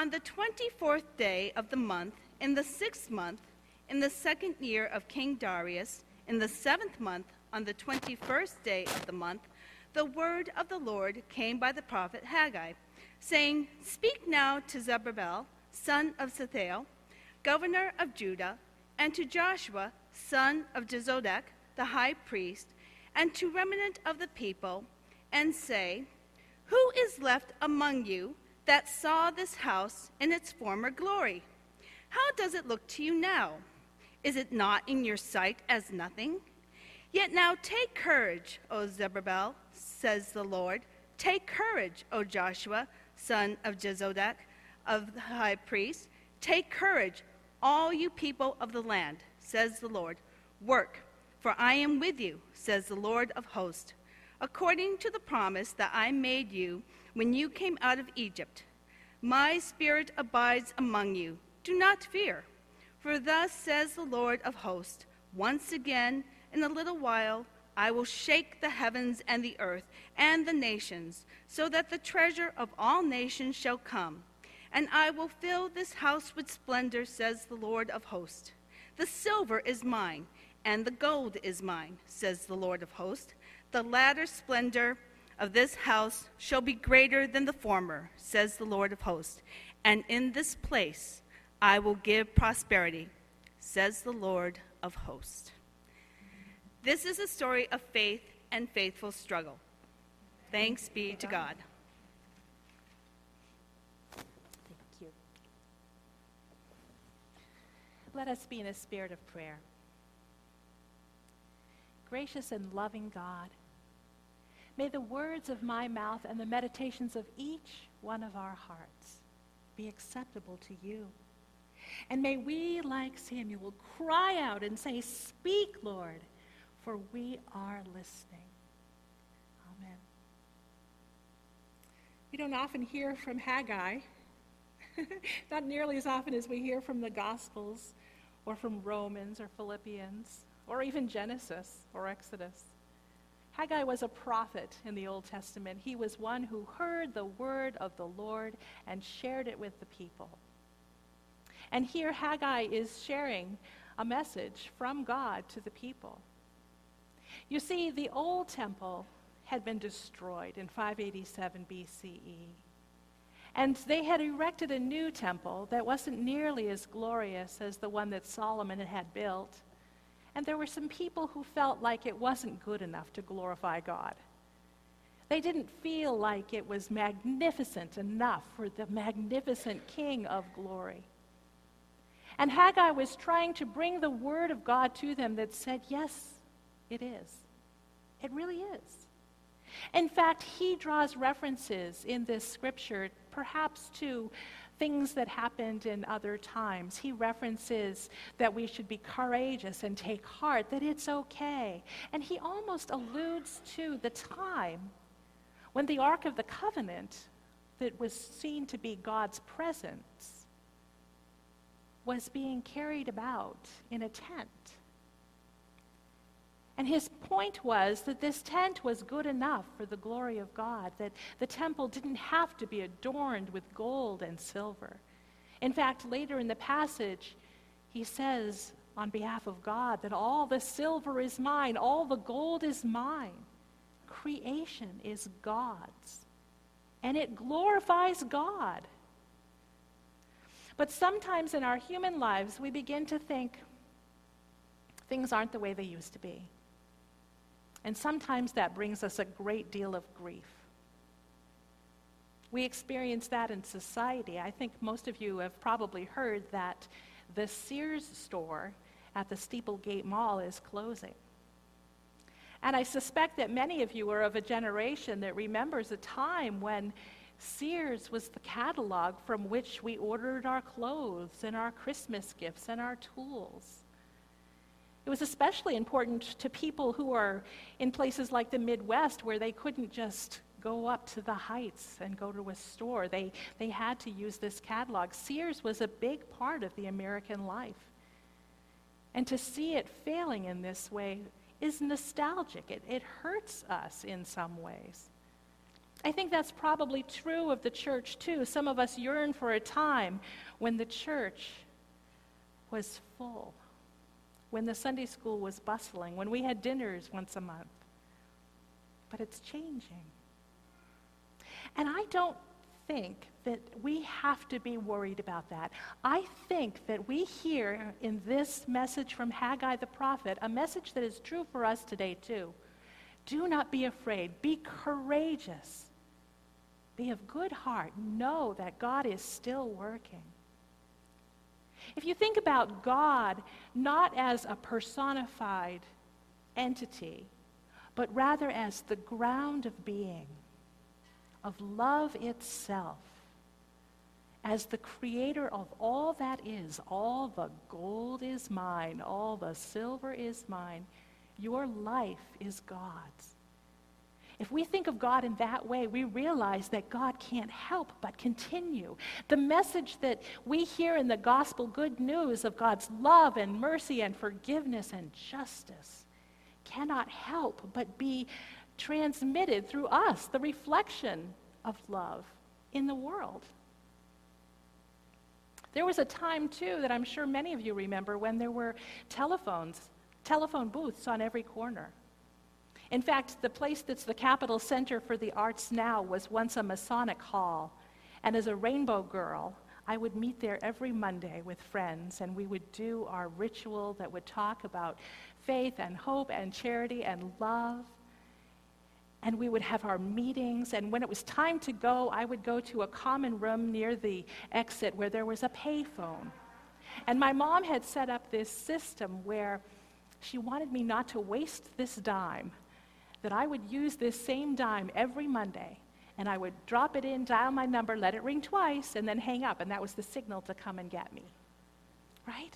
On the 24th day of the month, in the sixth month, in the second year of King Darius, in the seventh month, on the 21st day of the month, the word of the Lord came by the prophet Haggai, saying, Speak now to Zerubbabel, son of Shealtiel, governor of Judah, and to Joshua, son of Jozadak, the high priest, and to remnant of the people, and say, Who is left among you that saw this house in its former glory? How does it look to you now? Is it not in your sight as nothing? Yet now take courage, O Zerubbabel, says the Lord. Take courage, O Joshua, son of Jozadak, of the high priest. Take courage, all you people of the land, says the Lord. Work, for I am with you, says the Lord of hosts, according to the promise that I made you when you came out of Egypt. My spirit abides among you. Do not fear, for thus says the Lord of hosts, once again, in a little while, I will shake the heavens and the earth and the nations, so that the treasure of all nations shall come. And I will fill this house with splendor, says the Lord of hosts. The silver is mine, and the gold is mine, says the Lord of hosts. The latter splendor of this house shall be greater than the former, says the Lord of hosts. And in this place I will give prosperity, says the Lord of hosts. This is a story of faith and faithful struggle. Thanks be to God. Thank you. Let us be in a spirit of prayer. Gracious and loving God, may the words of my mouth and the meditations of each one of our hearts be acceptable to you. And may we, like Samuel, cry out and say, Speak, Lord for we are listening. Amen. We don't often hear from Haggai, not nearly as often as we hear from the Gospels or from Romans or Philippians or even Genesis or Exodus. Haggai was a prophet in the Old Testament. He was one who heard the word of the Lord and shared it with the people. And here Haggai is sharing a message from God to the people. You see, the old temple had been destroyed in 587 BCE. And they had erected a new temple that wasn't nearly as glorious as the one that Solomon had built. And there were some people who felt like it wasn't good enough to glorify God. They didn't feel like it was magnificent enough for the magnificent King of glory. And Haggai was trying to bring the word of God to them that said, yes, it is. It really is. In fact, he draws references in this scripture, perhaps to things that happened in other times. He references that we should be courageous and take heart, that it's okay. And he almost alludes to the time when the Ark of the Covenant, that was seen to be God's presence, was being carried about in a tent. And his point was that this tent was good enough for the glory of God, that the temple didn't have to be adorned with gold and silver. In fact, later in the passage, he says on behalf of God that all the silver is mine, all the gold is mine. Creation is God's, and it glorifies God. But sometimes in our human lives, we begin to think things aren't the way they used to be. And sometimes that brings us a great deal of grief. We experience that in society. I think most of you have probably heard that the Sears store at the Steeplegate Mall is closing. And I suspect that many of you are of a generation that remembers a time when Sears was the catalog from which we ordered our clothes and our Christmas gifts and our tools. It was especially important to people who are in places like the Midwest where they couldn't just go up to the heights and go to a store. They, they had to use this catalog. Sears was a big part of the American life. And to see it failing in this way is nostalgic. It, it hurts us in some ways. I think that's probably true of the church too. Some of us yearn for a time when the church was full, when the Sunday school was bustling, when we had dinners once a month. But it's changing. And I don't think that we have to be worried about that. I think that we hear in this message from Haggai the prophet a message that is true for us today, too. Do not be afraid, be courageous, be of good heart. Know that God is still working. If you think about God not as a personified entity, but rather as the ground of being, of love itself, as the creator of all that is, all the gold is mine, all the silver is mine, your life is God's. If we think of God in that way, we realize that God can't help but continue. The message that we hear in the gospel, good news of God's love and mercy and forgiveness and justice, cannot help but be transmitted through us, the reflection of love in the world. There was a time, too, that I'm sure many of you remember when there were telephones, telephone booths on every corner. In fact, the place that's the Capitol Center for the Arts now was once a Masonic hall. And as a rainbow girl, I would meet there every Monday with friends, and we would do our ritual that would talk about faith and hope and charity and love and we would have our meetings. And when it was time to go, I would go to a common room near the exit where there was a payphone. And my mom had set up this system where she wanted me not to waste this dime, that I would use this same dime every Monday. And I would drop it in, dial my number, let it ring twice, and then hang up. And that was the signal to come and get me. Right?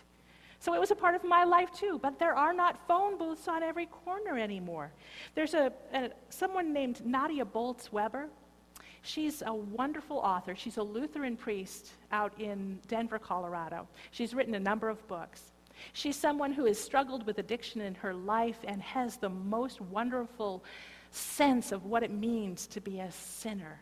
So it was a part of my life too. But there are not phone booths on every corner anymore. There's a, a someone named Nadia Bolz Weber. She's a wonderful author. She's a Lutheran priest out in Denver, Colorado. She's written a number of books. She's someone who has struggled with addiction in her life and has the most wonderful sense of what it means to be a sinner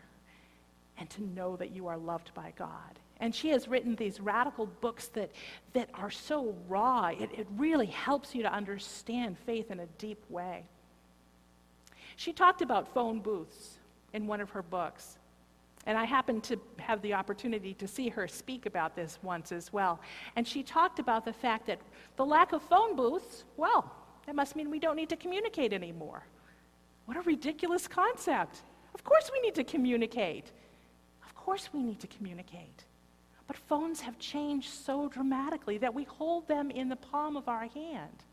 and to know that you are loved by God. And she has written these radical books that, that are so raw, it, it really helps you to understand faith in a deep way. She talked about phone booths in one of her books. And I happened to have the opportunity to see her speak about this once as well. And she talked about the fact that the lack of phone booths, well, that must mean we don't need to communicate anymore. What a ridiculous concept. Of course we need to communicate. Of course we need to communicate. But phones have changed so dramatically that we hold them in the palm of our hand.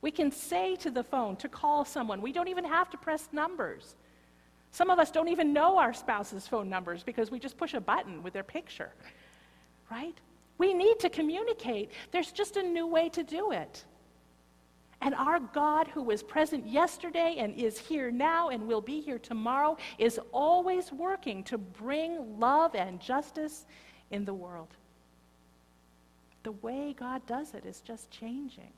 We can say to the phone to call someone, we don't even have to press numbers. Some of us don't even know our spouse's phone numbers because we just push a button with their picture, right? We need to communicate. There's just a new way to do it. And our God, who was present yesterday and is here now and will be here tomorrow, is always working to bring love and justice in the world. The way God does it is just changing.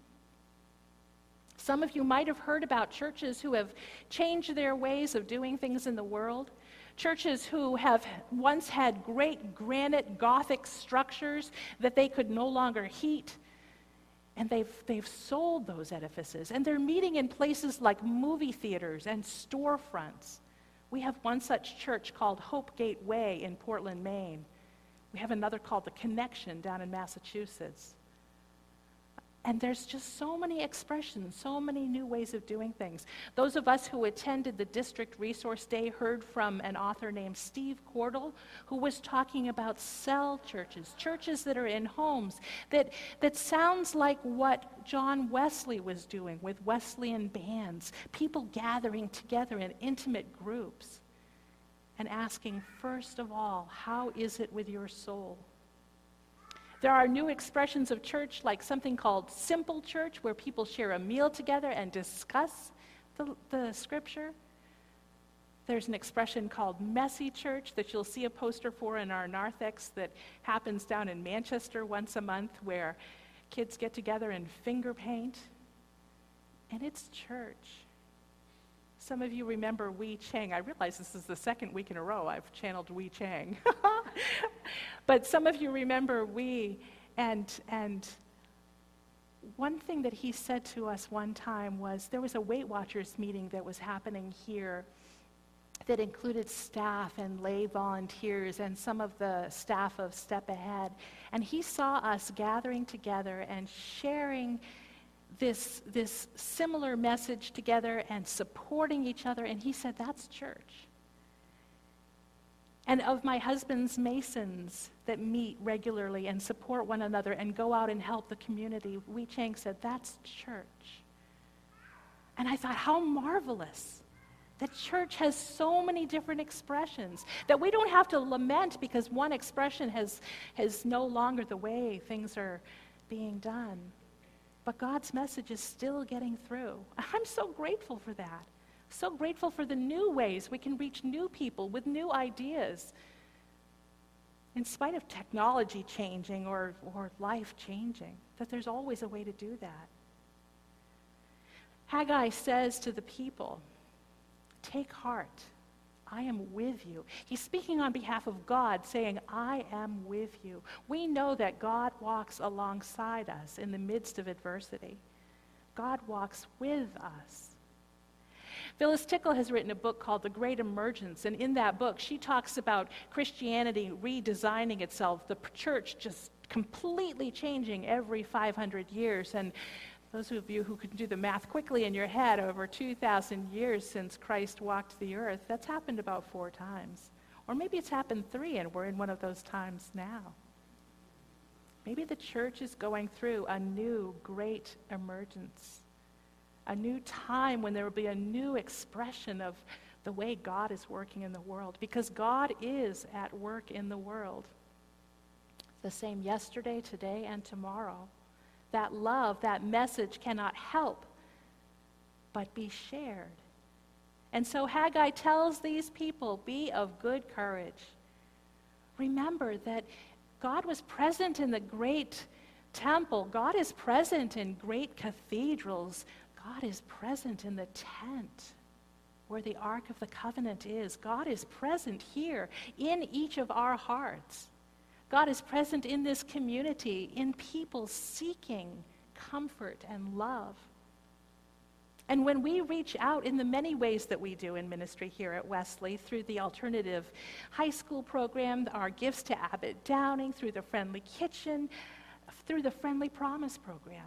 Some of you might have heard about churches who have changed their ways of doing things in the world. Churches who have once had great granite Gothic structures that they could no longer heat. And they've, they've sold those edifices. And they're meeting in places like movie theaters and storefronts. We have one such church called Hope Gateway in Portland, Maine. We have another called The Connection down in Massachusetts. And there's just so many expressions, so many new ways of doing things. Those of us who attended the District Resource Day heard from an author named Steve Cordle, who was talking about cell churches, churches that are in homes, that, that sounds like what John Wesley was doing with Wesleyan bands, people gathering together in intimate groups and asking, first of all, how is it with your soul? There are new expressions of church, like something called simple church, where people share a meal together and discuss the, the scripture. There's an expression called messy church that you'll see a poster for in our narthex that happens down in Manchester once a month, where kids get together and finger paint. And it's church. Some of you remember Wei Chang. I realize this is the second week in a row I've channeled Wei Chang. but some of you remember Wei, and, and one thing that he said to us one time was there was a Weight Watchers meeting that was happening here that included staff and lay volunteers and some of the staff of Step Ahead. And he saw us gathering together and sharing this, this similar message together and supporting each other. And he said, That's church. And of my husband's Masons that meet regularly and support one another and go out and help the community, Wei Chang said, That's church. And I thought, How marvelous that church has so many different expressions that we don't have to lament because one expression has, has no longer the way things are being done. But God's message is still getting through. I'm so grateful for that. So grateful for the new ways we can reach new people with new ideas. In spite of technology changing or, or life changing, that there's always a way to do that. Haggai says to the people, Take heart. I am with you. He's speaking on behalf of God, saying, I am with you. We know that God walks alongside us in the midst of adversity. God walks with us. Phyllis Tickle has written a book called The Great Emergence, and in that book, she talks about Christianity redesigning itself, the church just completely changing every 500 years. And those of you who can do the math quickly in your head, over 2,000 years since Christ walked the earth, that's happened about four times. Or maybe it's happened three, and we're in one of those times now. Maybe the church is going through a new great emergence, a new time when there will be a new expression of the way God is working in the world, because God is at work in the world. The same yesterday, today, and tomorrow that love, that message cannot help but be shared. And so Haggai tells these people be of good courage. Remember that God was present in the great temple, God is present in great cathedrals, God is present in the tent where the Ark of the Covenant is. God is present here in each of our hearts. God is present in this community, in people seeking comfort and love. And when we reach out in the many ways that we do in ministry here at Wesley, through the alternative high school program, our gifts to Abbott Downing, through the Friendly Kitchen, through the Friendly Promise program,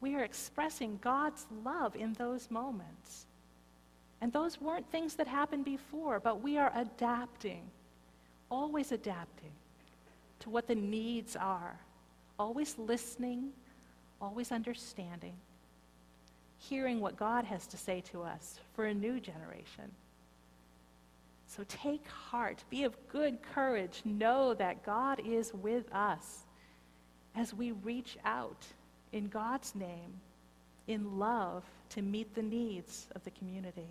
we are expressing God's love in those moments. And those weren't things that happened before, but we are adapting, always adapting to what the needs are, always listening, always understanding, hearing what God has to say to us for a new generation. So take heart, be of good courage, know that God is with us as we reach out in God's name, in love, to meet the needs of the community.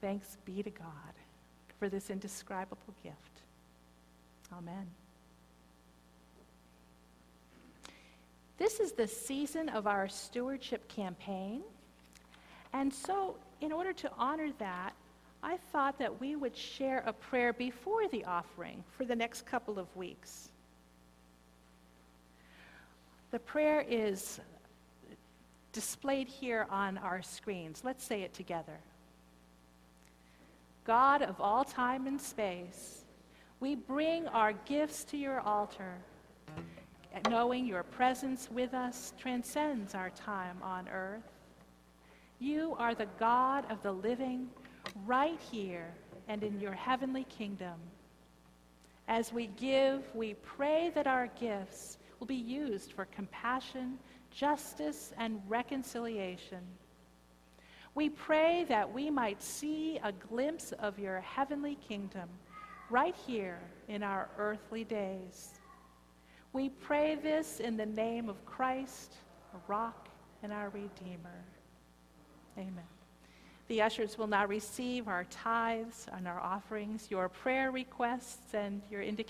Thanks be to God for this indescribable gift. Amen. This is the season of our stewardship campaign. And so, in order to honor that, I thought that we would share a prayer before the offering for the next couple of weeks. The prayer is displayed here on our screens. Let's say it together. God of all time and space, we bring our gifts to your altar knowing your presence with us transcends our time on earth. You are the God of the living right here and in your heavenly kingdom. As we give, we pray that our gifts will be used for compassion, justice, and reconciliation. We pray that we might see a glimpse of your heavenly kingdom right here in our earthly days. We pray this in the name of Christ, our rock and our Redeemer. Amen. The ushers will now receive our tithes and our offerings, your prayer requests, and your indications.